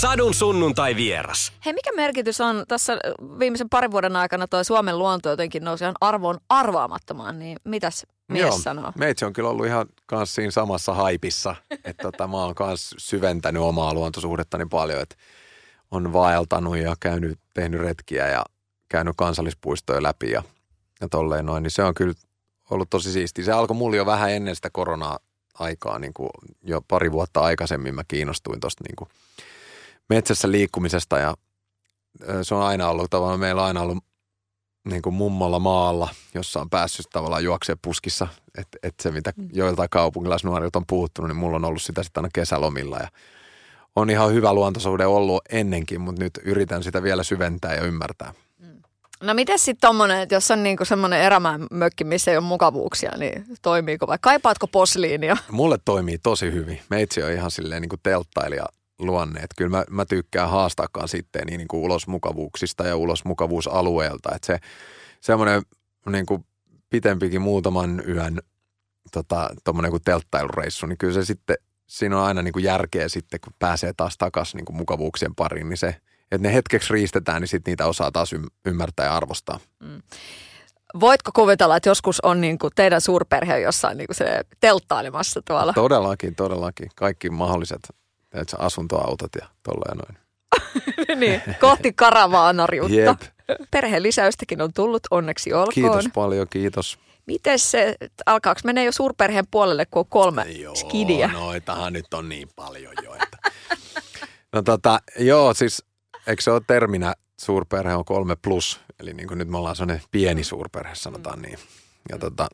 Sadun sunnuntai vieras. Hei, mikä merkitys on tässä viimeisen parin vuoden aikana tuo Suomen luonto jotenkin nousi ihan arvoon arvaamattomaan, niin mitäs mies Joo, sanoo? Meitsi on kyllä ollut ihan kanssa siinä samassa haipissa, että tota, mä oon kanssa syventänyt omaa luontosuhdettani paljon, että on vaeltanut ja käynyt, tehnyt retkiä ja käynyt kansallispuistoja läpi ja, ja tolleen noin, niin se on kyllä ollut tosi siistiä. Se alkoi mulla jo vähän ennen sitä korona-aikaa, niin kuin jo pari vuotta aikaisemmin mä kiinnostuin tuosta niin kuin metsässä liikkumisesta ja se on aina ollut, tavallaan meillä on aina ollut niin kuin mummolla maalla, jossa on päässyt tavallaan juoksee puskissa. Että et se, mitä joiltain kaupunkilaisnuorilta on puuttunut, niin mulla on ollut sitä sitten aina kesälomilla. Ja on ihan hyvä luontosuhde ollut ennenkin, mutta nyt yritän sitä vielä syventää ja ymmärtää. No miten sitten tommonen, että jos on niinku semmoinen erämään mökki, missä ei ole mukavuuksia, niin toimiiko vai kaipaatko posliinia? Mulle toimii tosi hyvin. Meitsi on ihan silleen niin kuin telttailija luonne. Että kyllä mä, mä tykkään haastaakaan sitten niin, niin kuin ulos mukavuuksista ja ulos mukavuusalueelta. Että se semmoinen niin kuin pitempikin muutaman yön tota, kuin telttailureissu, niin kyllä se sitten, siinä on aina niin kuin järkeä sitten, kun pääsee taas takaisin niin kuin mukavuuksien pariin, niin se, että ne hetkeksi riistetään, niin sitten niitä osaa taas ym- ymmärtää ja arvostaa. Voitko kuvitella, että joskus on niinku teidän suurperhe jossain niinku se telttailemassa tuolla? Todellakin, todellakin. Kaikki mahdolliset tiedätkö, asuntoautot ja tolleen noin. niin, kohti karavaanariutta. Jep. Perheen lisäystäkin on tullut, onneksi olkoon. Kiitos paljon, kiitos. Miten se, alkaako menee jo suurperheen puolelle, kun on kolme skidiä? noitahan nyt on niin paljon jo. Että. No tota, joo, siis eikö se ole terminä suurperhe on kolme plus, eli niin kuin nyt me ollaan sellainen pieni suurperhe, sanotaan niin. Ja tota,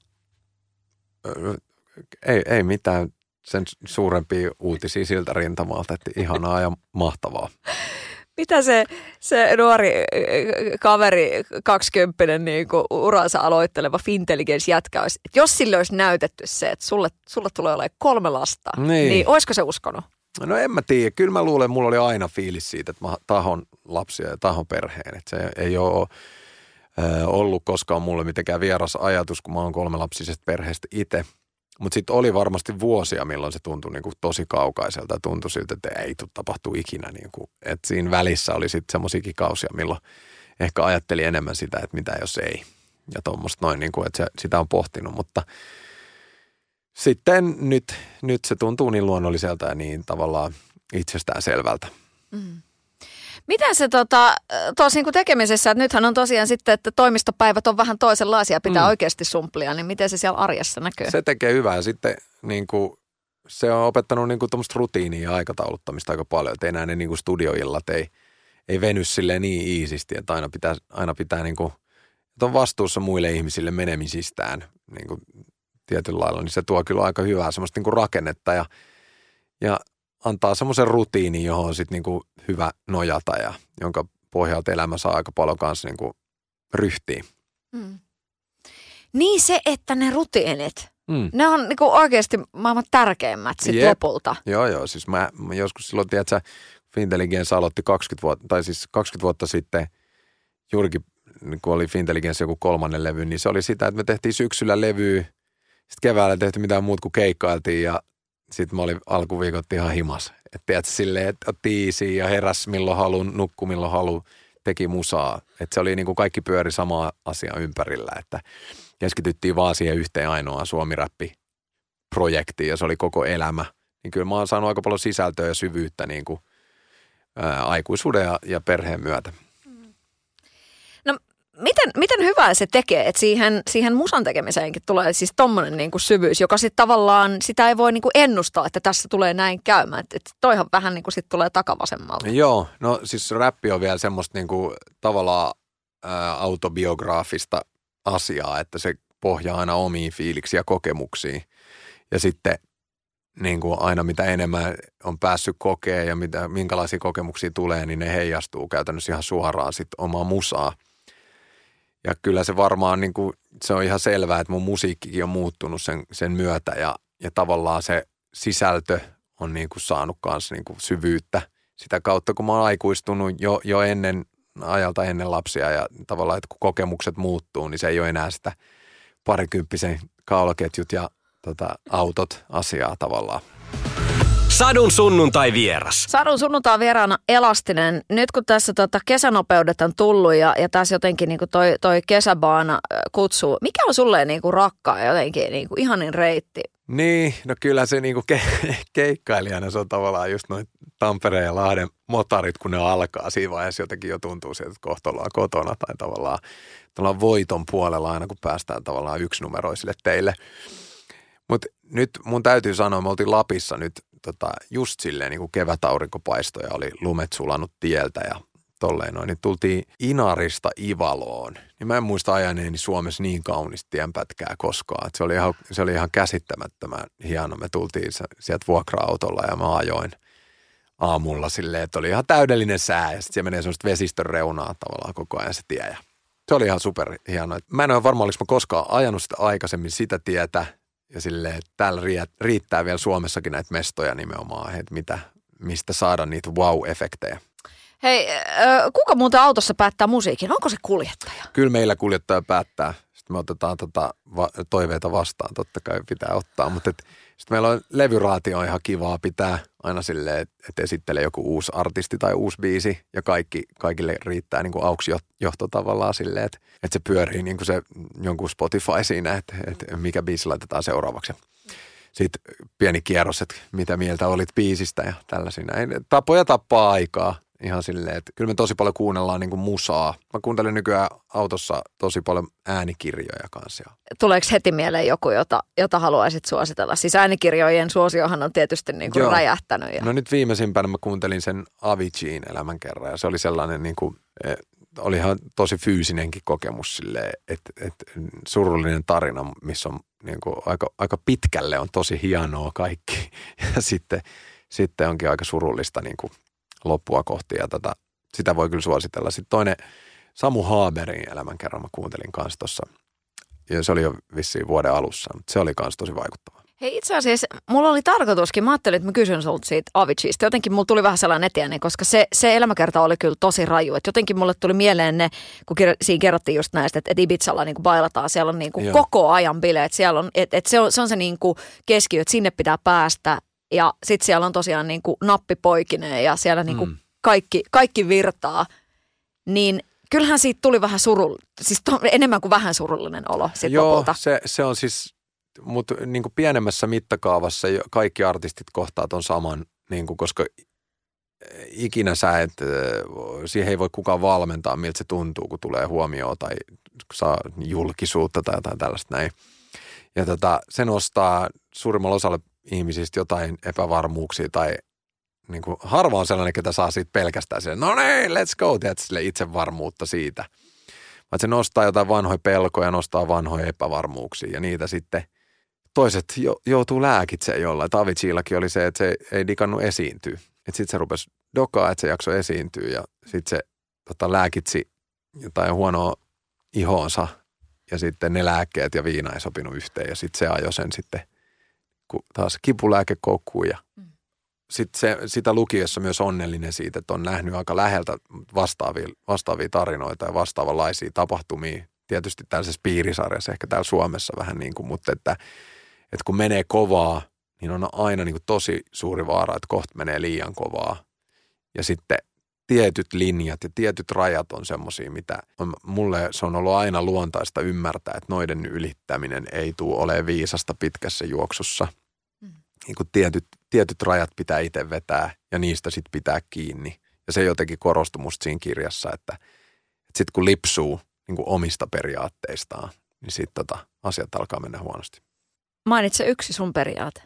ei, ei mitään sen suurempia uutisia siltä rintamalta, että ihanaa ja mahtavaa. Mitä se, se nuori kaveri, kaksikymppinen niin uransa aloitteleva fintelligence jätkä olisi, että jos sille olisi näytetty se, että sulle, sulle tulee olemaan kolme lasta, Niin. niin olisiko se uskonut? No en mä tiedä. Kyllä mä luulen, mulla oli aina fiilis siitä, että mä tahon lapsia ja tahon perheen. Että se ei ole ollut koskaan mulle mitenkään vieras ajatus, kun mä oon kolmelapsisesta perheestä itse. Mutta sitten oli varmasti vuosia, milloin se tuntui niinku tosi kaukaiselta ja tuntui siltä, että ei tule tapahtuu ikinä. Niinku. Et siinä välissä oli sitten semmoisiakin kausia, milloin ehkä ajatteli enemmän sitä, että mitä jos ei. Ja tuommoista noin, niinku, että sitä on pohtinut. Mutta sitten nyt, nyt se tuntuu niin luonnolliselta ja niin tavallaan itsestään selvältä. Miten se tota, tuossa niinku tekemisessä, että nythän on tosiaan sitten, että toimistopäivät on vähän toisenlaisia, pitää Mm. oikeasti sumplia, niin miten se siellä arjessa näkyy? Se tekee hyvää. Sitten niin kuin, se on opettanut niin kuin rutiinia ja aikatauluttamista aika paljon. Että enää ne niin kuin studioillat ei, ei veny silleen niin iisisti, että aina pitää, aina pitää niin kuin, että on vastuussa muille ihmisille menemisistään niin kuin tietyllä lailla, niin se tuo kyllä aika hyvää semmoista niin kuin rakennetta ja, ja antaa semmoisen rutiinin, johon on sitten niin kuin hyvä nojata ja jonka pohjalta elämä saa aika paljon kanssa niin kuin ryhtiin. Mm. Niin se, että ne rutiinit, Mm. ne on niinku oikeasti maailman tärkeimmät sit Jep. lopulta. Joo, joo. Siis mä, mä joskus silloin, tiedätkö, Fintelligence aloitti 20 vuotta, tai siis 20 vuotta sitten, juurikin kun oli Fintelligence joku kolmannen levy, niin se oli sitä, että me tehtiin syksyllä levyä, sitten keväällä tehty mitään muuta kuin keikkailtiin ja sitten mä olin alkuviikot ihan himas. Että tiedätkö, silleen, että easy ja heräs milloin haluun, nukku milloin haluun, teki musaa. Että se oli niin kuin kaikki pyöri samaa asiaa ympärillä, että keskityttiin vaan siihen yhteen ainoaan suomiräppi projektiin ja se oli koko elämä. Niin kyllä mä oon saanut aika paljon sisältöä ja syvyyttä niin kuin, ää, aikuisuuden ja, ja perheen myötä. Miten, miten hyvää se tekee, että siihen, siihen musan tekemiseenkin tulee siis tommonen niinku syvyys, joka sitten tavallaan, sitä ei voi niinku ennustaa, että tässä tulee näin käymään. Että et toihan vähän niinku sit tulee takavasemmalta. Joo, no siis räppi on vielä semmoista niin kuin, tavallaan ää, autobiograafista asiaa, että se pohjaa aina omiin fiiliksiin ja kokemuksiin. Ja sitten niin kuin aina mitä enemmän on päässyt kokea ja mitä, minkälaisia kokemuksia tulee, niin ne heijastuu käytännössä ihan suoraan sitten omaa musaa. Ja kyllä se varmaan, niin kuin, se on ihan selvää, että mun musiikkikin on muuttunut sen, sen myötä ja, ja tavallaan se sisältö on niin kuin saanut kanssa niin kuin syvyyttä sitä kautta, kun mä oon aikuistunut jo, jo ennen ajalta ennen lapsia ja tavallaan, että kun kokemukset muuttuu, niin se ei ole enää sitä parikymppisen kaulaketjut ja tota, autot asiaa tavallaan. Sadun sunnuntai vieras. Sadun sunnuntai vieraana Elastinen. Nyt kun tässä tota kesänopeudet on tullut ja, ja tässä jotenkin niin toi, toi kesäbaana kutsuu. Mikä on sulle niin kuin rakkaa jotenkin niin kuin ihanin reitti? Niin, no kyllä se niinku ke- keikkailijana se on tavallaan just noin Tampereen ja Lahden motarit, kun ne alkaa. Siinä vaiheessa jotenkin jo tuntuu sieltä, että kohta ollaan kotona tai tavallaan, tavallaan voiton puolella aina, kun päästään tavallaan yksinumeroisille teille. Mutta nyt mun täytyy sanoa, me oltiin Lapissa nyt tota, just silleen niin kuin kevätaurinkopaistoi ja oli lumet sulanut tieltä ja tolleen noin, niin tultiin Inarista Ivaloon. Niin mä en muista ajaneeni Suomessa niin kaunista tienpätkää koskaan. Se, oli ihan, se oli ihan käsittämättömän hieno. Me tultiin sieltä vuokra-autolla ja mä ajoin aamulla silleen, että oli ihan täydellinen sää ja sitten se menee semmoista vesistön reunaa tavallaan koko ajan se tie. Ja se oli ihan super hieno. Mä en ole varma, oliko mä koskaan ajanut sitä aikaisemmin sitä tietä ja silleen, että täällä riittää vielä Suomessakin näitä mestoja nimenomaan, että mitä, mistä saada niitä wow-efektejä. Hei, kuka muuten autossa päättää musiikin? Onko se kuljettaja? Kyllä meillä kuljettaja päättää. Sitten me otetaan tota toiveita vastaan, totta kai pitää ottaa. Mutta sitten meillä on levyraatio ihan kivaa pitää aina silleen, että esittelee joku uusi artisti tai uusi biisi ja kaikki, kaikille riittää niin kuin auksi johto tavallaan silleen, että, että se pyörii niin kuin se jonkun Spotify siinä, että, että mikä biisi laitetaan seuraavaksi. Sitten pieni kierros, että mitä mieltä olit biisistä ja tällaisia. Tapoja tappaa aikaa ihan silleen, että kyllä me tosi paljon kuunnellaan niin kuin musaa. Mä kuuntelen nykyään autossa tosi paljon äänikirjoja kanssa. Tuleeko heti mieleen joku, jota, jota haluaisit suositella? Siis äänikirjojen suosiohan on tietysti niin kuin räjähtänyt. Ja... No nyt viimeisimpänä mä kuuntelin sen Aviciin elämänkerran ja se oli sellainen niin kuin, eh, oli ihan tosi fyysinenkin kokemus silleen, että, että surullinen tarina, missä on niin kuin aika, aika pitkälle on tosi hienoa kaikki ja sitten, sitten onkin aika surullista niin kuin loppua kohti ja tätä, sitä voi kyllä suositella. Sitten toinen Samu Haaberin elämänkerran mä kuuntelin kanssa tuossa ja se oli jo vissiin vuoden alussa, mutta se oli kanssa tosi vaikuttava. Hei itse asiassa, mulla oli tarkoituskin, mä ajattelin, että mä kysyn sulta siitä Aviciista. Jotenkin mulla tuli vähän sellainen etiäinen, koska se, se elämäkerta oli kyllä tosi raju. Et jotenkin mulle tuli mieleen ne, kun kir- siinä kerrottiin just näistä, että, että Ibizalla niin kuin bailataan, siellä on niin kuin koko ajan bileet. Siellä on, et, et se, on, se on se niin kuin keskiö, että sinne pitää päästä ja sitten siellä on tosiaan niin kuin nappipoikinen ja siellä niin kuin mm. kaikki, kaikki virtaa. Niin kyllähän siitä tuli vähän surullinen, siis to, enemmän kuin vähän surullinen olo sit Joo, lopulta. Se, se on siis, mutta niin kuin pienemmässä mittakaavassa kaikki artistit kohtaat on saman, niin kuin, koska ikinä sä et, siihen ei voi kukaan valmentaa, miltä se tuntuu, kun tulee huomioon tai saa julkisuutta tai jotain tällaista näin. Ja tota, se nostaa suurimmalla osalla ihmisistä jotain epävarmuuksia tai niin kuin, harva on sellainen, ketä saa siitä pelkästään sille, no niin, let's go, teet sille itsevarmuutta siitä. Vaan se nostaa jotain vanhoja pelkoja, nostaa vanhoja epävarmuuksia ja niitä sitten toiset jo, joutuu lääkitsemään jollain. Tavitsiillakin oli se, että se ei digannut esiintyä. Että sitten se rupesi dokaa, että se jakso esiintyä ja sitten se tota, lääkitsi jotain huonoa ihonsa ja sitten ne lääkkeet ja viina ei sopinut yhteen ja sitten se ajoi sen sitten – taas kipulääkekoukkuun ja mm. sitten se, sitä lukiessa myös onnellinen siitä, että on nähnyt aika läheltä vastaavia, vastaavia tarinoita ja vastaavanlaisia tapahtumia. Tietysti tällaisessa piirisarjassa, ehkä täällä Suomessa vähän niin kuin, mutta että, että kun menee kovaa, niin on aina niin kuin tosi suuri vaara, että kohta menee liian kovaa. Ja sitten tietyt linjat ja tietyt rajat on semmoisia, mitä on, mulle se on ollut aina luontaista ymmärtää, että noiden ylittäminen ei tule ole viisasta pitkässä juoksussa. Mm. Niin kuin tietyt, tietyt rajat pitää itse vetää ja niistä sitten pitää kiinni. Ja se jotenkin korostui musta siinä kirjassa, että, että sitten kun lipsuu niin kuin omista periaatteistaan, niin sitten tota, asiat alkaa mennä huonosti. Mainitse yksi sun periaate.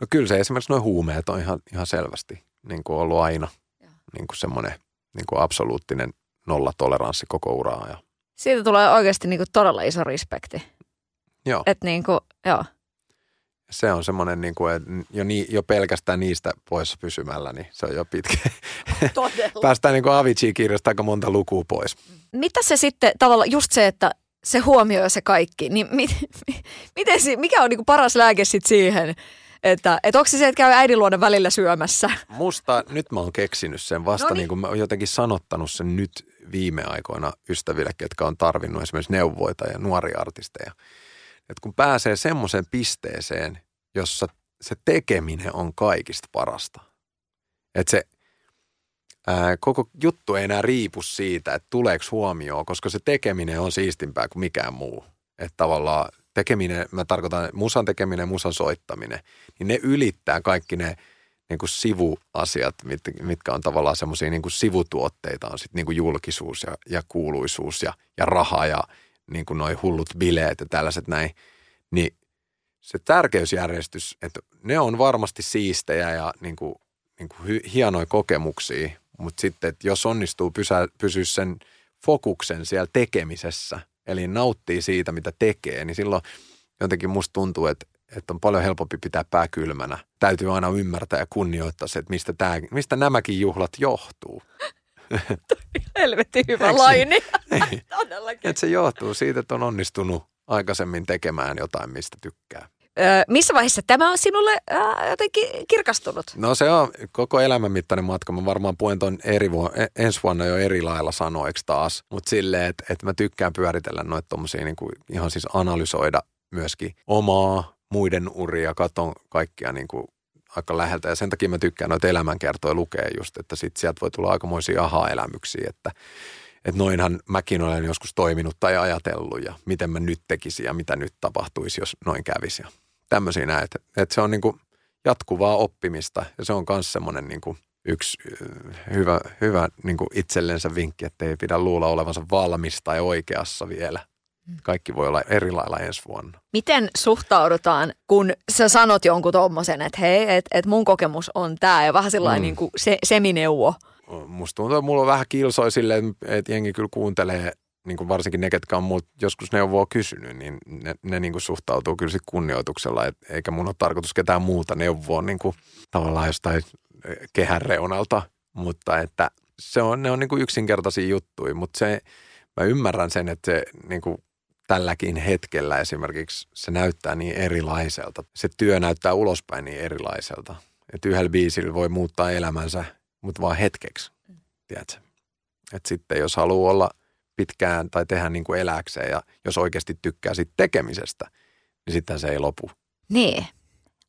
No kyllä se esimerkiksi noin huumeet on ihan, ihan selvästi niin kuin ollut aina – niin kuin semmoinen niin kuin absoluuttinen nollatoleranssi koko uraa. Ja. Siitä tulee oikeasti niin kuin todella iso respekti. Joo. Et niin kuin, joo. Se on semmoinen, niin kuin, että jo, ni, jo pelkästään niistä pois pysymällä, niin se on jo pitkä. Todella. Päästään niin kuin Avicii-kirjasta aika monta lukua pois. Mitä se sitten tavallaan, just se, että se huomioi se kaikki, niin mit, miten, se- mikä on niinku paras lääke sit siihen, että et onko se se, että käy äidin luona välillä syömässä? Musta, nyt mä oon keksinyt sen vasta, Noniin. niin kuin mä oon jotenkin sanottanut sen nyt viime aikoina ystäville, ketkä on tarvinnut esimerkiksi neuvoita ja nuoria artisteja. Että kun pääsee semmoiseen pisteeseen, jossa se tekeminen on kaikista parasta. Että se ää, koko juttu ei enää riipu siitä, että tuleeko huomioon, koska se tekeminen on siistimpää kuin mikään muu. Että tavallaan tekeminen, mä tarkoitan musan tekeminen, musan soittaminen, niin ne ylittää kaikki ne niin kuin sivuasiat, mit, mitkä on tavallaan semmoisia niin sivutuotteita, on sitten niin julkisuus ja, ja kuuluisuus ja, ja raha ja niin kuin noi hullut bileet ja tällaiset näin, niin se tärkeysjärjestys, että ne on varmasti siistejä ja niin kuin, niin kuin hienoja kokemuksia, mutta sitten, että jos onnistuu pysyä sen fokuksen siellä tekemisessä, eli nauttii siitä, mitä tekee, niin silloin jotenkin musta tuntuu, että, että on paljon helpompi pitää pää kylmänä. Täytyy aina ymmärtää ja kunnioittaa se, että mistä, tää, mistä nämäkin juhlat johtuu. Helvetti hyvä Eikö laini. Ei. Todellakin. Että se johtuu siitä, että on onnistunut aikaisemmin tekemään jotain, mistä tykkää. Öö, missä vaiheessa tämä on sinulle ää, jotenkin kirkastunut? No se on koko elämän mittainen matka. Mä varmaan puen ton eri vuo, e- ensi vuonna jo eri lailla sanoiksi taas. Mutta silleen, että, että mä tykkään pyöritellä noita tommosia niin kuin ihan siis analysoida myöskin omaa, muiden uria, katon kaikkia niin kuin aika läheltä. Ja sen takia mä tykkään noita elämänkertoja lukea just, että sit sieltä voi tulla aikamoisia aha-elämyksiä, että että noinhan mäkin olen joskus toiminut tai ajatellut ja miten mä nyt tekisin ja mitä nyt tapahtuisi, jos noin kävisi. Tämmöisiä näet. Että se on niin kuin jatkuvaa oppimista ja se on myös semmoinen niin kuin yksi äh, hyvä, hyvä niin kuin itsellensä vinkki, että ei pidä luulla olevansa valmis tai oikeassa vielä. Kaikki voi olla eri lailla ensi vuonna. Miten suhtaudutaan, kun sä sanot jonkun tommosen, että hei, että et mun kokemus on tää ja vähän sellainen Mm. mm. niin kuin se, semineuvo. Musta tuntuu, että mulla on vähän kilsoi silleen, että jengi kyllä kuuntelee, niin kuin varsinkin ne, ketkä on multa joskus neuvoa kysynyt, niin ne, ne niin kuin suhtautuu kyllä kunnioituksella, et, eikä mun ole tarkoitus ketään muuta neuvoa niin kuin tavallaan jostain eh, kehän reunalta, mutta että se on, ne on niin kuin yksinkertaisia juttuja, mutta se, mä ymmärrän sen, että se niin kuin tälläkin hetkellä esimerkiksi se näyttää niin erilaiselta. Se työ näyttää ulospäin niin erilaiselta. Että yhdellä biisillä voi muuttaa elämänsä, mutta vaan hetkeksi, tiedätkö? Että sitten jos haluaa olla pitkään tai tehdä niin kuin eläkseen ja jos oikeasti tykkää siitä tekemisestä, niin sitten se ei lopu. Niin.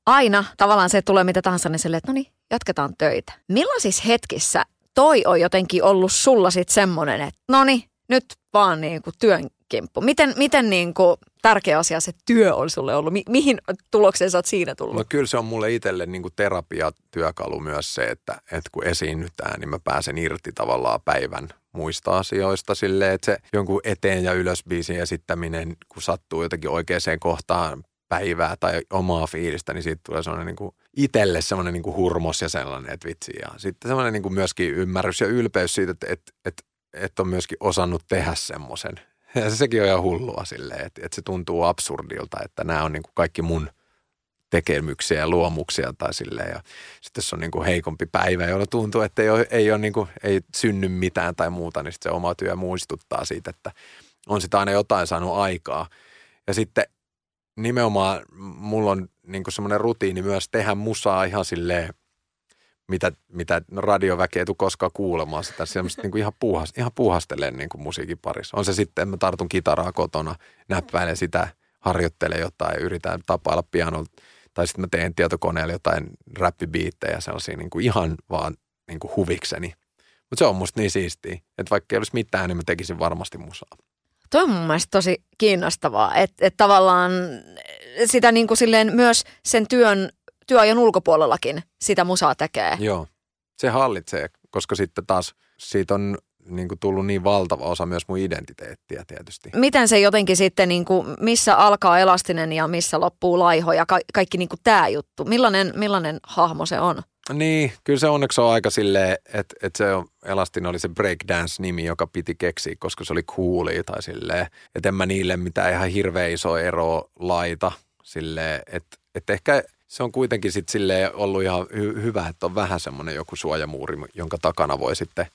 Aina tavallaan se tulee mitä tahansa, niin silleen, että no niin, jatketaan töitä. Milloin siis hetkissä toi on jotenkin ollut sulla sitten semmoinen, että no niin, nyt vaan niin kuin työn kimppu. Miten, miten niin kuin tärkeä asia se työ on sulle ollut? Mi- mihin tulokseen sä oot siinä tullut? No kyllä se on mulle itselle niin kuin terapiatyökalu myös se, että, että kun esiinnytään, niin mä pääsen irti tavallaan päivän muista asioista silleen, että se jonkun eteen ja ylös biisin esittäminen, kun sattuu jotenkin oikeaan kohtaan päivää tai omaa fiilistä, niin siitä tulee sellainen niin kuin itselle semmoinen niin kuin hurmos ja sellainen, että vitsi. Ja sitten semmoinen niin kuin myöskin ymmärrys ja ylpeys siitä, että, että, että, että on myöskin osannut tehdä semmoisen. Ja sekin on ihan hullua silleen, että, että se tuntuu absurdilta, että nämä on niin kuin kaikki mun tekemyksiä ja luomuksia tai silleen. Ja sitten jos on niin kuin heikompi päivä, jolla tuntuu, että ei, ole, ei, ole niin kuin, ei synny mitään tai muuta, niin sitten se oma työ muistuttaa siitä, että on sitä aina jotain saanut aikaa. Ja sitten nimenomaan mulla on niin semmoinen rutiini myös tehdä musaa ihan silleen, mitä, mitä no radioväki ei tule koskaan kuulemaan sitä. Semmoista niin kuin ihan, puuhas, ihan puuhastelee niin musiikin parissa. On se sitten, että mä tartun kitaraa kotona, näppäilen sitä, harjoittelen jotain, yritän tapailla pianolta. Tai sitten mä teen tietokoneella jotain räppibiittejä, sellaisia niin kuin ihan vaan niin kuin huvikseni. Mutta se on musta niin siistiä, että vaikka ei olisi mitään, niin mä tekisin varmasti musaa. Toi on mun mielestä tosi kiinnostavaa, että et tavallaan sitä niin kuin silleen myös sen työn, työajan ulkopuolellakin sitä musaa tekee. Joo, se hallitsee, koska sitten taas siitä on niin kuin tullut niin valtava osa myös mun identiteettiä tietysti. Miten se jotenkin sitten, niin kuin, missä alkaa elastinen ja missä loppuu laiho ja ka- kaikki niin kuin tämä juttu? Millainen, millainen hahmo se on? Niin, kyllä se onneksi on aika silleen, että, että se on, Elastin oli se breakdance-nimi, joka piti keksiä, koska se oli coolia tai silleen, että en mä niille mitään ihan hirveän iso ero laita silleen, että, Että ehkä se on kuitenkin sitten silleen ollut ihan hy- hyvä, että on vähän semmoinen joku suojamuuri, jonka takana voi sitten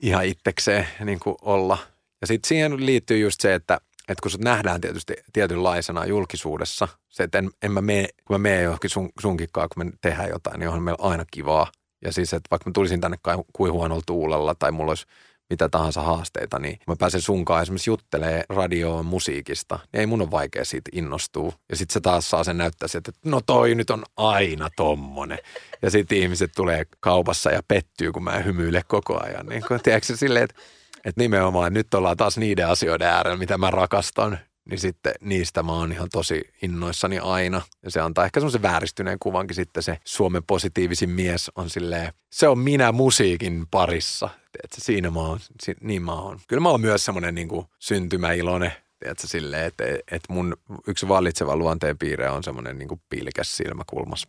ihan itsekseen niin kuin olla. Ja sitten siihen liittyy just se, että, että kun sut nähdään tietysti tietynlaisena julkisuudessa, se, että en, en mä mene, kun mä menen johonkin sun, sunkikkaan, kun me tehdään jotain, niin onhan meillä aina kivaa. Ja siis, että vaikka mä tulisin tänne kuin huonolla tuulella tai mulla olisi mitä tahansa haasteita, niin mä pääsen sunkaan esimerkiksi juttelee radioon musiikista, niin ei mun ole vaikea siitä innostua. Ja sitten se taas saa sen näyttää että no toi nyt on aina tommonen. Ja sitten ihmiset tulee kaupassa ja pettyy, kun mä hymyile koko ajan. Niin kun, tiedätkö, silleen, että, että nimenomaan nyt ollaan taas niiden asioiden äärellä, mitä mä rakastan niin sitten niistä mä oon ihan tosi innoissani aina. Ja se antaa ehkä semmoisen vääristyneen kuvankin sitten se Suomen positiivisin mies on silleen, se on minä musiikin parissa. Tiedätkö, siinä mä oon, niin mä oon. Kyllä mä oon myös semmoinen niin syntymäiloinen, tiedätkö, silleen, että, että mun yksi vallitseva luonteenpiirre on semmoinen niin kuin pilkäs silmäkulmas.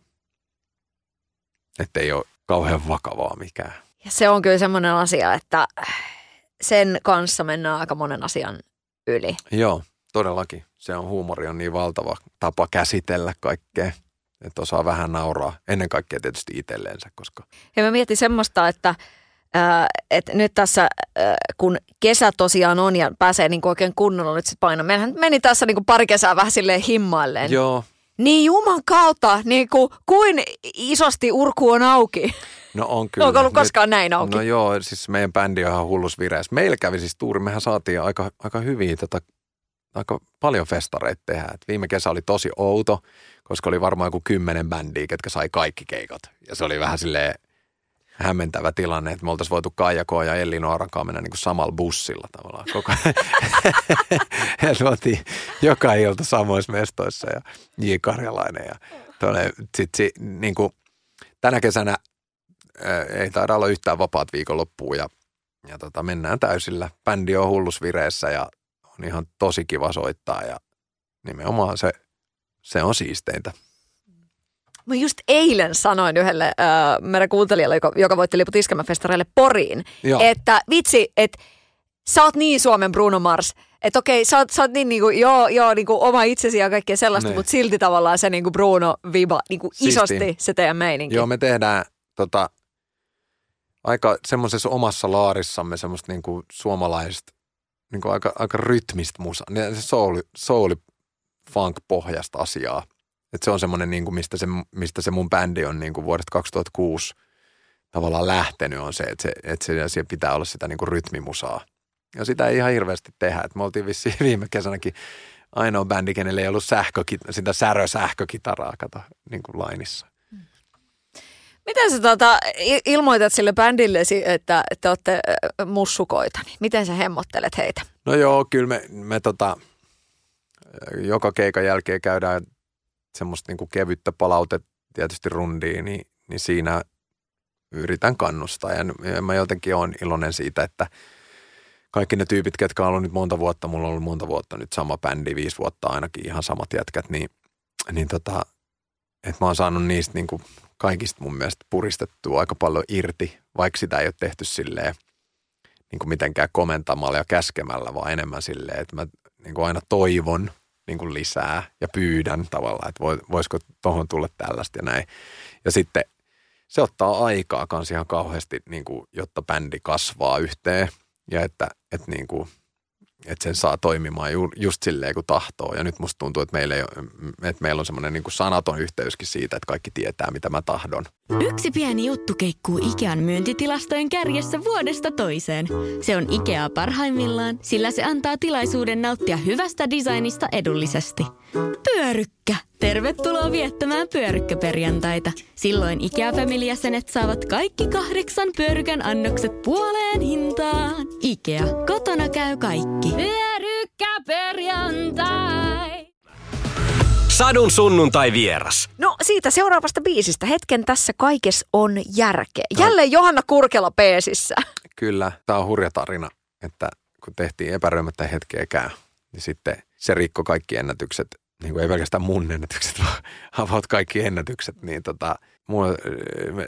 Että ei ole kauhean vakavaa mikään. Ja se on kyllä semmoinen asia, että sen kanssa mennään aika monen asian yli. Joo, Todellakin. Se on huumori on niin valtava tapa käsitellä kaikkea, että osaa vähän nauraa. Ennen kaikkea tietysti itselleensä, koska... Ja mä mietin semmoista, että Äh, et nyt tässä, äh, kun kesä tosiaan on ja pääsee niinku oikein kunnolla nyt sit paino. Meillähän meni tässä niinku pari kesää vähän silleen himmailleen. Joo. Niin juman kautta, niinku, kuin isosti urku on auki. No on kyllä. Onko ollut koskaan nyt, näin auki? No joo, siis meidän bändi on ihan hullus vireessä. Meillä kävi siis tuuri, mehän saatiin aika, aika hyviä tätä aika paljon festareita tehdä. Et viime kesä oli tosi outo, koska oli varmaan joku kymmenen bändiä, ketkä sai kaikki keikat. Ja se oli vähän silleen hämmentävä tilanne, että me oltaisiin voitu Kaija ja Elli Noorankaan mennä niin kuin samalla bussilla tavallaan koko Ja luotiin joka ilta samoissa mestoissa ja J. Karjalainen. Ja sit, si, niin kuin, tänä kesänä ää, ei taida olla yhtään vapaat viikonloppuun ja, ja tota, mennään täysillä. Bändi on hullus vireessä ja on ihan tosi kiva soittaa ja nimenomaan se, se on siisteintä. Mä just eilen sanoin yhdelle äh, meidän kuuntelijalle, joka, joka voitti liput iskelmäfestareille Poriin, Joo. että vitsi, että sä oot niin Suomen Bruno Mars, että okei, sä oot, sä oot niin niinku, joo, joo niinku oma itsesi ja kaikkea sellaista, niin. mutta silti tavallaan se niinku Bruno Viva, niinku isosti se teidän meininki. Joo, me tehdään tota, aika semmoisessa omassa laarissamme semmoista niinku suomalaista niin kuin aika, aika rytmistä musa. Se soul, soul funk pohjasta asiaa. Et se on semmoinen, niin kuin mistä, se, mistä se mun bändi on niin kuin vuodesta 2006 tavallaan lähtenyt, on se, että, se, että se, siellä pitää olla sitä niin kuin rytmimusaa. Ja sitä ei ihan hirveästi tehdä. Et me oltiin vissiin viime kesänäkin ainoa bändi, kenelle ei ollut sähkökit, sitä särö-sähkökitaraa, kato, niin kuin lainissa. Miten sä tota, ilmoitat sille bändille, että te olette mussukoita, niin miten sä hemmottelet heitä? No joo, kyllä me, me tota, joka keikan jälkeen käydään semmoista niinku kevyttä palautetta tietysti rundiin, niin, niin siinä yritän kannustaa. Ja, mä jotenkin olen iloinen siitä, että kaikki ne tyypit, ketkä on ollut nyt monta vuotta, mulla on ollut monta vuotta nyt sama bändi, viisi vuotta ainakin ihan samat jätkät, niin, niin tota, että mä oon saanut niistä niin kuin kaikista mun mielestä puristettua aika paljon irti, vaikka sitä ei ole tehty silleen niin kuin mitenkään komentamalla ja käskemällä, vaan enemmän silleen, että mä niin kuin aina toivon niin kuin lisää ja pyydän tavallaan, että voisiko tuohon tulla tällaista ja näin. Ja sitten se ottaa aikaa kans ihan kauheasti, niin kuin, jotta bändi kasvaa yhteen ja että, että niin kuin – että sen saa toimimaan ju, just silleen kun tahtoo. Ja nyt musta tuntuu, että meillä, ei, että meillä on semmoinen niin sanaton yhteyskin siitä, että kaikki tietää, mitä mä tahdon. Yksi pieni juttu keikkuu Ikean myyntitilastojen kärjessä vuodesta toiseen. Se on Ikea parhaimmillaan, sillä se antaa tilaisuuden nauttia hyvästä designista edullisesti. Pyörykkä! Tervetuloa viettämään pyörykkäperjantaita. Silloin ikea jäsenet saavat kaikki kahdeksan pyörykän annokset puoleen hintaan. Ikea, kotona käy kaikki. Pyörykkäperjantai! Sadun sunnuntai vieras. No siitä seuraavasta biisistä. Hetken tässä kaikessa on järkeä. Jälleen Johanna Kurkela peesissä. Kyllä, tämä on hurja tarina, että kun tehtiin epäröimättä hetkeäkään, niin sitten se rikko kaikki ennätykset niin kuin ei pelkästään mun ennätykset, vaan avaut kaikki ennätykset, niin tota, mulla,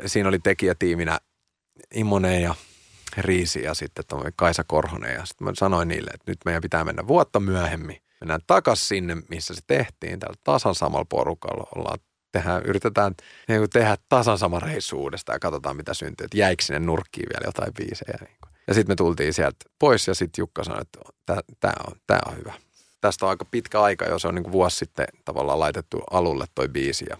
siinä oli tekijätiiminä Immonen ja Riisi ja sitten Kaisa Korhonen. Ja sitten mä sanoin niille, että nyt meidän pitää mennä vuotta myöhemmin. Mennään takaisin sinne, missä se tehtiin. Täällä tasan samalla porukalla ollaan tehdään, yritetään niin kuin tehdä tasan sama reissu uudestaan ja katsotaan mitä syntyy. Että jäikö sinne nurkkiin vielä jotain biisejä. Niin kuin. Ja sitten me tultiin sieltä pois ja sitten Jukka sanoi, että tämä on, tää on hyvä. Tästä on aika pitkä aika, jo se on niin kuin vuosi sitten tavallaan laitettu alulle toi biisi. Ja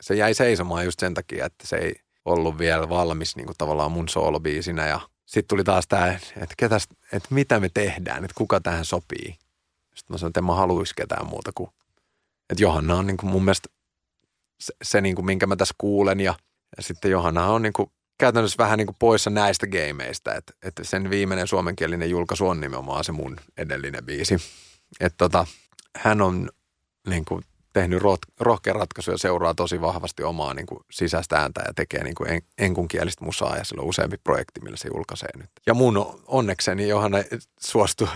se jäi seisomaan just sen takia, että se ei ollut vielä valmis niin kuin tavallaan mun soolobiisinä. Ja sitten tuli taas tämä, että, että mitä me tehdään, että kuka tähän sopii. Sitten mä sanoin, että en mä haluaisi ketään muuta kuin, että Johanna on niin kuin mun mielestä se, se niin kuin, minkä mä tässä kuulen ja, ja sitten Johanna on niin kuin, käytännössä vähän niin kuin poissa näistä gameista, että, että sen viimeinen suomenkielinen julkaisu on nimenomaan se mun edellinen biisi. Että tota, hän on niin kuin, tehnyt rohkea ratkaisu ja seuraa tosi vahvasti omaa niin kuin, sisäistä ääntä ja tekee niin kuin en, enkunkielistä musaa ja sillä on useampi projekti, millä se julkaisee nyt. Ja mun onnekseni Johanna suostui,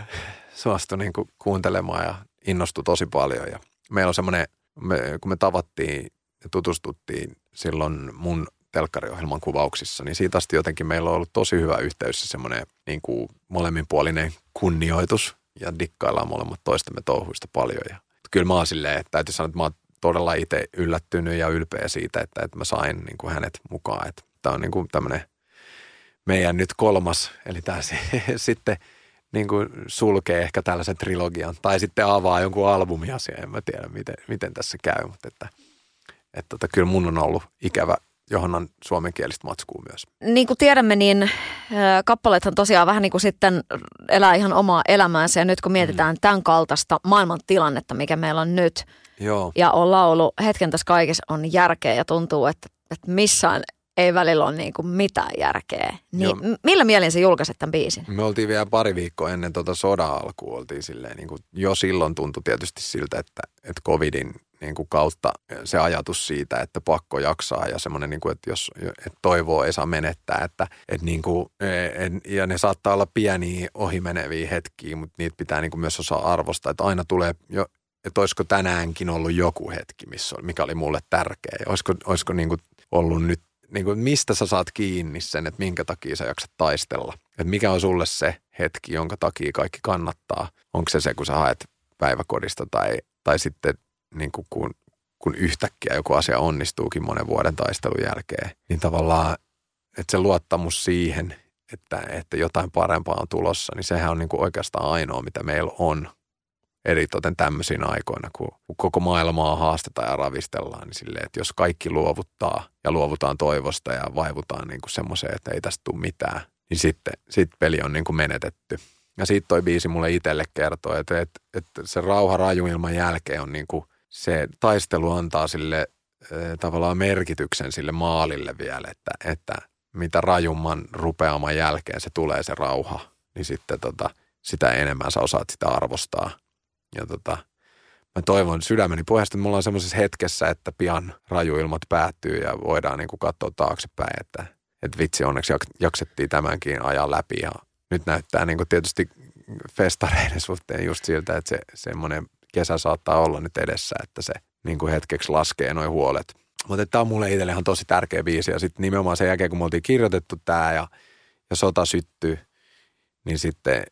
suostui niin kuin, kuuntelemaan ja innostui tosi paljon ja meillä on semmoinen, me, kun me tavattiin ja tutustuttiin silloin mun telkkariohjelman kuvauksissa, niin siitä asti jotenkin meillä on ollut tosi hyvä yhteys ja semmoinen niin kuin molemminpuolinen kunnioitus ja dikkaillaan molemmat toistemme touhuista paljon. Ja kyllä mä oon silleen, että täytyy sanoa, että mä oon todella itse yllättynyt ja ylpeä siitä, että, että mä sain niin kuin hänet mukaan. Että tämä on niin kuin tämmöinen meidän nyt kolmas, eli tämä sitten niin kuin sulkee ehkä tällaisen trilogian tai sitten avaa jonkun albumiasia, en mä tiedä miten, miten tässä käy, mutta että, että, että kyllä mun on ollut ikävä Johannan suomenkielistä matskua myös. Niin kuin tiedämme, niin kappaleethan tosiaan vähän niin kuin sitten elää ihan omaa elämäänsä ja nyt kun mietitään mm. tämän kaltaista maailman tilannetta, mikä meillä on nyt Joo. ja on laulu hetken tässä kaikessa on järkeä ja tuntuu, että, että missään ei välillä ole niin kuin mitään järkeä. Niin Joo. millä mielin sä julkaisit tämän biisin? Me oltiin vielä pari viikkoa ennen tuota sodan alkua, oltiin silleen niin kuin jo silloin tuntui tietysti siltä, että, että covidin niin kuin kautta se ajatus siitä, että pakko jaksaa ja semmoinen, niin kuin, että jos että toivoo ei saa menettää, että, että niin kuin, e, ja ne saattaa olla pieniä ohimeneviä hetkiä, mutta niitä pitää niin kuin myös osaa arvostaa, että aina tulee jo, että olisiko tänäänkin ollut joku hetki, missä, mikä oli mulle tärkeä. Olisiko, olisiko niin kuin ollut nyt, niin kuin, mistä sä saat kiinni sen, että minkä takia sä jaksat taistella. Että mikä on sulle se hetki, jonka takia kaikki kannattaa. Onko se se, kun sä haet päiväkodista tai, tai sitten niin kuin kun, kun yhtäkkiä joku asia onnistuukin monen vuoden taistelun jälkeen, niin tavallaan, että se luottamus siihen, että, että jotain parempaa on tulossa, niin sehän on niin kuin oikeastaan ainoa, mitä meillä on eritoten tämmöisiä aikoina, kun, kun koko maailmaa haastetaan ja ravistellaan, niin silleen, että jos kaikki luovuttaa ja luovutaan toivosta ja vaivutaan niin kuin semmoiseen, että ei tästä tule mitään, niin sitten sit peli on niin kuin menetetty. Ja siitä toi biisi mulle itselle kertoo, että, että, että se rauha rajuilman jälkeen on niin kuin se taistelu antaa sille tavallaan merkityksen sille maalille vielä, että, että mitä rajumman rupeaman jälkeen se tulee se rauha, niin sitten tota, sitä enemmän sä osaat sitä arvostaa. Ja tota, mä toivon sydämeni pohjasta, että mulla on semmoisessa hetkessä, että pian rajuilmat päättyy ja voidaan niin kuin katsoa taaksepäin, että, että vitsi onneksi jaksettiin tämänkin ajan läpi ja nyt näyttää niin kuin tietysti festareiden suhteen just siltä, että se semmoinen kesä saattaa olla nyt edessä, että se niin kuin hetkeksi laskee noin huolet. Mutta tämä on mulle itselle ihan tosi tärkeä biisi ja sitten nimenomaan sen jälkeen, kun me oltiin kirjoitettu tämä ja, ja sota syttyi, niin sitten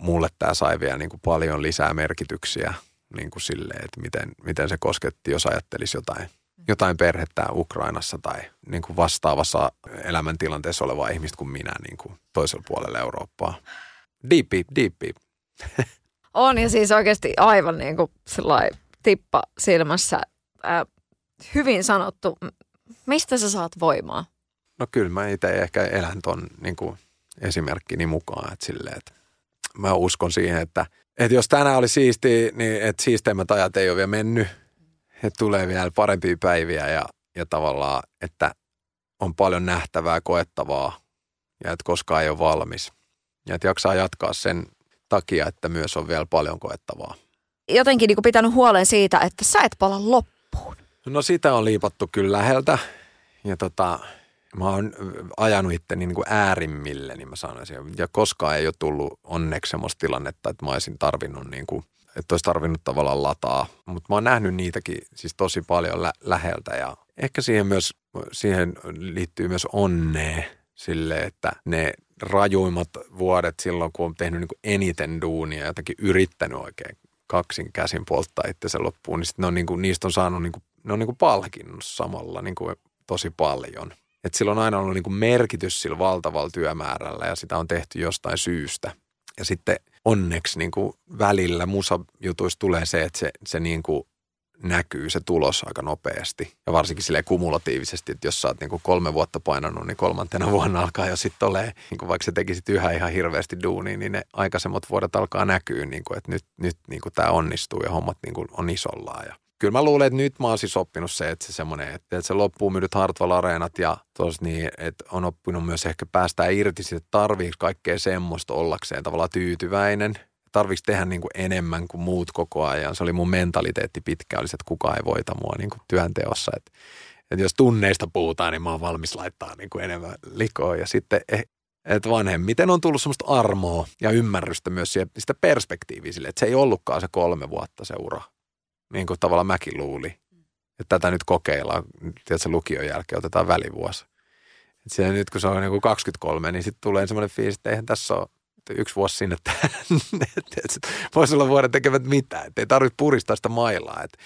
mulle tämä sai vielä niin kuin paljon lisää merkityksiä niin kuin silleen, että miten, miten se kosketti, jos ajattelisi jotain, jotain perhettä Ukrainassa tai niin kuin vastaavassa elämäntilanteessa olevaa ihmistä kuin minä niin kuin toisella puolella Eurooppaa. Deep, deep, deep. On ja siis oikeasti aivan niin kuin tippa silmässä. Äh, hyvin sanottu. Mistä sä saat voimaa? No kyllä mä itse ehkä elän ton niin kuin esimerkkini mukaan. Että silleen, että mä uskon siihen, että, että jos tänään oli siisti, niin että siisteimmät ajat ei ole vielä mennyt. Että tulee vielä parempia päiviä ja, ja tavallaan, että on paljon nähtävää, koettavaa ja että koskaan ei ole valmis. Ja että jaksaa jatkaa sen takia, että myös on vielä paljon koettavaa. Jotenkin niin pitänyt huolen siitä, että sä et pala loppuun. No sitä on liipattu kyllä läheltä. Ja tota, mä oon ajanut itteni niin kuin äärimmille, niin mä sanoisin. Ja koskaan ei ole tullut onneksi semmoista tilannetta, että mä olisin tarvinnut niin kuin, että olisi tarvinnut tavallaan lataa. Mutta mä oon nähnyt niitäkin siis tosi paljon lä- läheltä ja ehkä siihen myös, siihen liittyy myös onnea sille, että ne rajuimmat vuodet silloin, kun on tehnyt niin kuin eniten duunia ja jotenkin yrittänyt oikein kaksin käsin polttaa itsensä loppuun, niin, sitten on niin kuin, niistä on saanut niin kuin ne on niin kuin palkinnut samalla niin kuin tosi paljon. Et sillä on aina ollut niin kuin merkitys sillä valtavalla työmäärällä ja sitä on tehty jostain syystä. Ja sitten onneksi niin kuin välillä musajutuissa tulee se, että se, se niin kuin näkyy se tulos aika nopeasti. Ja varsinkin sille kumulatiivisesti, että jos sä oot niin kuin kolme vuotta painanut, niin kolmantena vuonna alkaa jo sitten olemaan, niin kuin vaikka sä tekisit yhä ihan hirveästi duunia, niin ne aikaisemmat vuodet alkaa näkyä, niin kuin, että nyt, nyt niin tämä onnistuu ja hommat niin kuin on isollaan. Ja kyllä mä luulen, että nyt mä oon siis oppinut se, että se semmoinen, että, se loppuu myydyt Hartwall Areenat ja tos niin, että on oppinut myös ehkä päästää irti siitä, että tarviiko kaikkea semmoista ollakseen tavallaan tyytyväinen – tarvitsisi tehdä niin kuin enemmän kuin muut koko ajan. Se oli mun mentaliteetti pitkä, oli se, että kukaan ei voita mua niin kuin työnteossa. Että, että jos tunneista puhutaan, niin mä oon valmis laittaa niin kuin enemmän likoa. Ja sitten, eh, että vanhemmiten on tullut semmoista armoa ja ymmärrystä myös siitä, sitä perspektiiviä sille, että se ei ollutkaan se kolme vuotta se ura. Niin kuin tavallaan mäkin luuli. Että tätä nyt kokeillaan, tiedätkö, lukion jälkeen otetaan välivuosi. Että nyt kun se on niin kuin 23, niin sitten tulee semmoinen fiilis, että eihän tässä ole yksi vuosi sinne, että, että voisi olla vuoden tekemät mitään, että ei tarvitse puristaa sitä mailaa. Että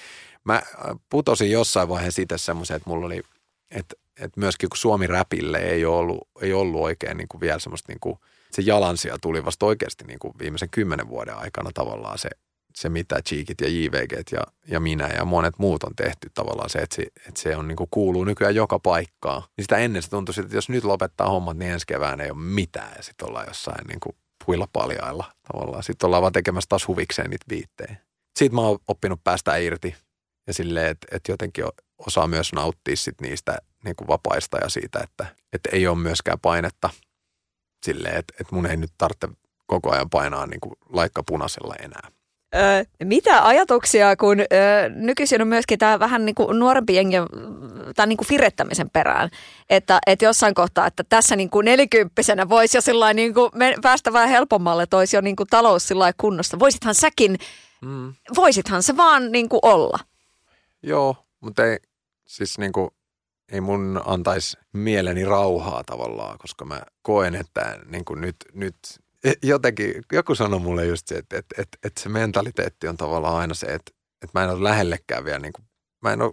mä putosin jossain vaiheessa siitä semmoisen, että mulla oli, että, että myöskin kun Suomi räpille ei ollut, ei ollut oikein niin kuin vielä semmoista niin kuin, se jalansia tuli vasta oikeasti niin kuin viimeisen kymmenen vuoden aikana tavallaan se, se mitä Cheekit ja JVG ja, ja minä ja monet muut on tehty tavallaan se, että se, että se on niin kuin kuuluu nykyään joka paikkaan. Niin sitä ennen se tuntui, että jos nyt lopettaa hommat, niin ensi kevään ei ole mitään ja sitten ollaan jossain niin kuin puilla paljailla tavallaan. Sitten ollaan vaan tekemässä taas huvikseen niitä viittejä. Siitä mä oon oppinut päästä irti ja silleen, että, että jotenkin osaa myös nauttia sit niistä niin kuin vapaista ja siitä, että, että ei ole myöskään painetta silleen, että, että mun ei nyt tarvitse koko ajan painaa niin kuin laikka punaisella enää. Öö, mitä ajatuksia, kun öö, nykyisin on myöskin tämä vähän niin kuin nuorempi jengi tämän niin kuin firettämisen perään, että, että jossain kohtaa, että tässä niin kuin nelikymppisenä voisi jo niin kuin päästä vähän helpommalle, että olisi jo niin kuin talous sillä kunnossa. Voisithan säkin, mm. voisithan se vaan niin kuin olla. Joo, mutta ei, siis niin kuin, ei mun antaisi mieleni rauhaa tavallaan, koska mä koen, että niin kuin nyt, nyt jotenkin, joku sanoi mulle just se, että, että, että, että se mentaliteetti on tavallaan aina se, että, että mä en ole lähellekään vielä, niin kuin, mä, en ole,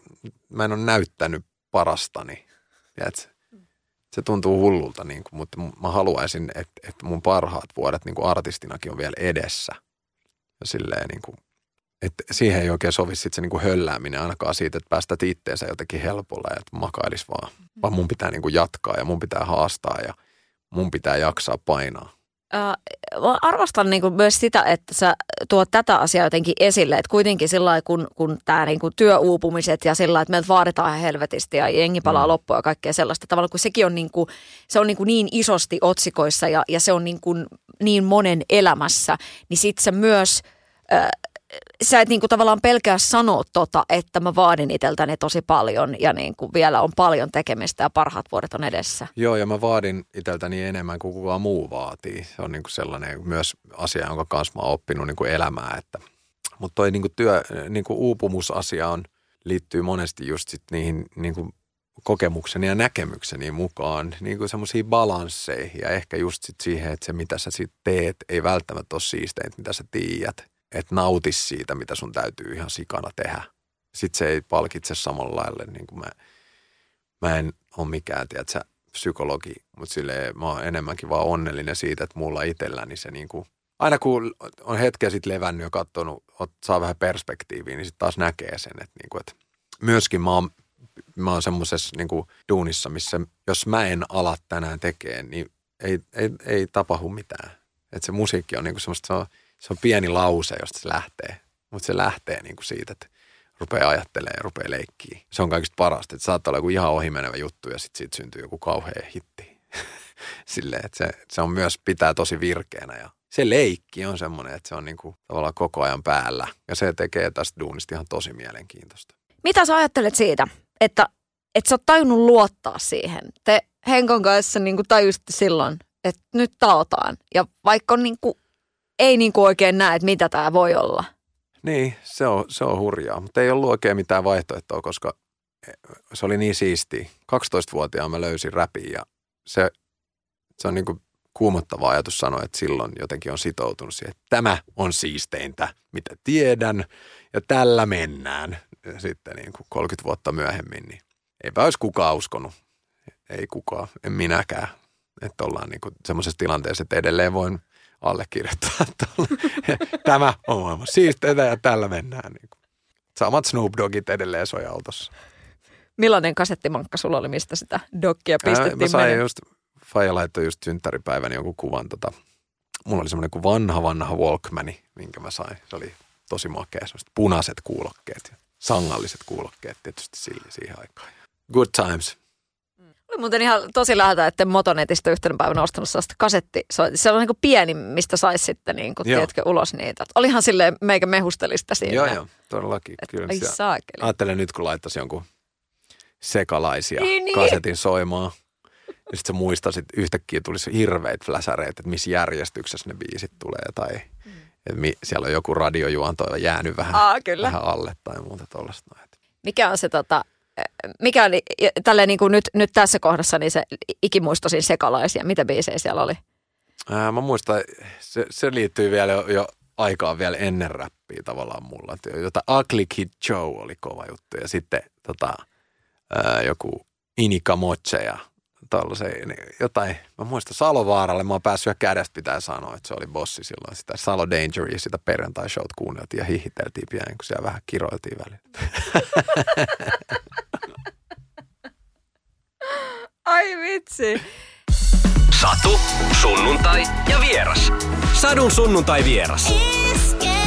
mä en ole näyttänyt parastani. Tiedätkö? Se tuntuu hullulta, niin kuin, mutta mä haluaisin, että, että mun parhaat vuodet niin kuin artistinakin on vielä edessä. Ja silleen niin kuin, että siihen ei oikein sovi sitten se niin kuin höllääminen ainakaan siitä, että päästät itteensä jotenkin helpolla ja että makailis vaan. Vaan mun pitää niin kuin jatkaa ja mun pitää haastaa ja mun pitää jaksaa painaa. Mä arvostan niin kuin myös sitä, että sä tuot tätä asiaa jotenkin esille, että kuitenkin sillä kun, kun tämä niin kuin työuupumiset ja sillä että meiltä vaaditaan ihan helvetisti ja jengi palaa mm. loppuun ja kaikkea sellaista tavalla, kun sekin on niin, kuin, se on niin, kuin niin isosti otsikoissa ja, ja se on niin, kuin niin monen elämässä, niin sitten se myös äh, sä et niinku tavallaan pelkää sanoa tota, että mä vaadin itseltäni tosi paljon ja niinku vielä on paljon tekemistä ja parhaat vuodet on edessä. Joo, ja mä vaadin itseltäni enemmän kuin kukaan muu vaatii. Se on niinku sellainen myös asia, jonka kanssa mä oon oppinut niinku elämää. Että. Mutta toi niinku työ, niinku uupumusasia on, liittyy monesti just sit niihin niinku kokemukseni ja näkemykseni mukaan niin kuin semmoisiin balansseihin ja ehkä just sit siihen, että se mitä sä sitten teet ei välttämättä ole siisteintä, mitä sä tiedät että nautis siitä, mitä sun täytyy ihan sikana tehdä. Sitten se ei palkitse samalla lailla, niin kuin mä, mä en ole mikään, tiedätkö, psykologi, mutta sille mä oon enemmänkin vaan onnellinen siitä, että mulla itselläni se niin kuin, aina kun on hetkeä sitten levännyt ja katsonut, saa vähän perspektiiviä, niin sitten taas näkee sen, että, niin kuin, että myöskin mä oon, mä oon semmoisessa niin kuin duunissa, missä jos mä en ala tänään tekemään, niin ei, ei, ei tapahdu mitään. Että se musiikki on niin kuin semmoista, se on, se on pieni lause, josta se lähtee. Mutta se lähtee niin kuin siitä, että rupeaa ajattelemaan ja rupeaa leikkiä. Se on kaikista parasta, että saattaa olla joku ihan ohimenevä juttu ja sitten siitä syntyy joku kauhea hitti. Silleen, että se, se on myös pitää tosi virkeänä ja se leikki on semmoinen, että se on niin kuin tavallaan koko ajan päällä. Ja se tekee tästä duunista ihan tosi mielenkiintoista. Mitä sä ajattelet siitä, että, että sä oot tajunnut luottaa siihen? Te Henkon kanssa niin kuin tajusitte silloin, että nyt taotaan. Ja vaikka on niin kuin ei niin kuin oikein näe, että mitä tämä voi olla. Niin, se on, se on hurjaa, mutta ei ollut oikein mitään vaihtoehtoa, koska se oli niin siisti. 12-vuotiaan mä löysin räpiin ja se, se on niin kuin kuumottava ajatus sanoa, että silloin jotenkin on sitoutunut siihen, että tämä on siisteintä, mitä tiedän ja tällä mennään. ja sitten niin kuin 30 vuotta myöhemmin, niin eipä olisi kukaan uskonut. Ei kukaan, en minäkään. Että ollaan niin semmoisessa tilanteessa, että edelleen voin allekirjoittaa. Tämä on maailman siisteitä ja tällä mennään. Niin kuin. Samat Snoop Doggit edelleen soi autossa. Millainen kasettimankka sulla oli, mistä sitä dokkia pistettiin? Ää, mä sain menemään? just, Faija laittoi just synttäripäivänä jonkun kuvan tota, mulla oli semmoinen kuin vanha vanha Walkmani, minkä mä sain. Se oli tosi makea, semmoiset punaiset kuulokkeet ja sangalliset kuulokkeet tietysti siihen, siihen aikaan. Good times. Oli muuten ihan tosi läheltä, että Motonetista yhtenä päivänä ostanut sellaista kasetti. Se on niin kuin pieni, mistä saisi sitten niin kuin, tiedätkö, ulos niitä. Olihan silleen meikä mehustelista siinä. Joo, joo, todellakin. Et, Kyllä ai saakeli. Ajattelen nyt, kun laittaisi jonkun sekalaisia Niin, niin. kasetin soimaan. Ja sitten sä muistasit, yhtäkkiä tulisi hirveät fläsäreet, että missä järjestyksessä ne biisit tulee. Tai Mm. että mi, siellä on joku radiojuonto jäänyt vähän, Aa, kyllä. vähän alle tai muuta tuollaista. Mikä on se tota, mikä oli ja tälleen niin kuin nyt, nyt tässä kohdassa niin se ikimuistoisin sekalaisia? Mitä biisejä siellä oli? Ää, mä muistan, se, se liittyy vielä jo, jo aikaan vielä ennen räppiä tavallaan mulla. Jota Ugly Kid Joe oli kova juttu ja sitten tota, ää, joku Inika Moche ja tollasen, niin jotain. Mä muistan Salovaaralle, mä oon päässyt jo kädestä pitää sanoa, että se oli bossi silloin. Sitä Salo Dangeria, sitä perjantai showt kuunneltiin ja hihiteltiin pian, kun siellä vähän kiroiltiin välillä. Ai vitsi. Satu, sunnuntai ja vieras. Sadun sunnuntai vieras. Eske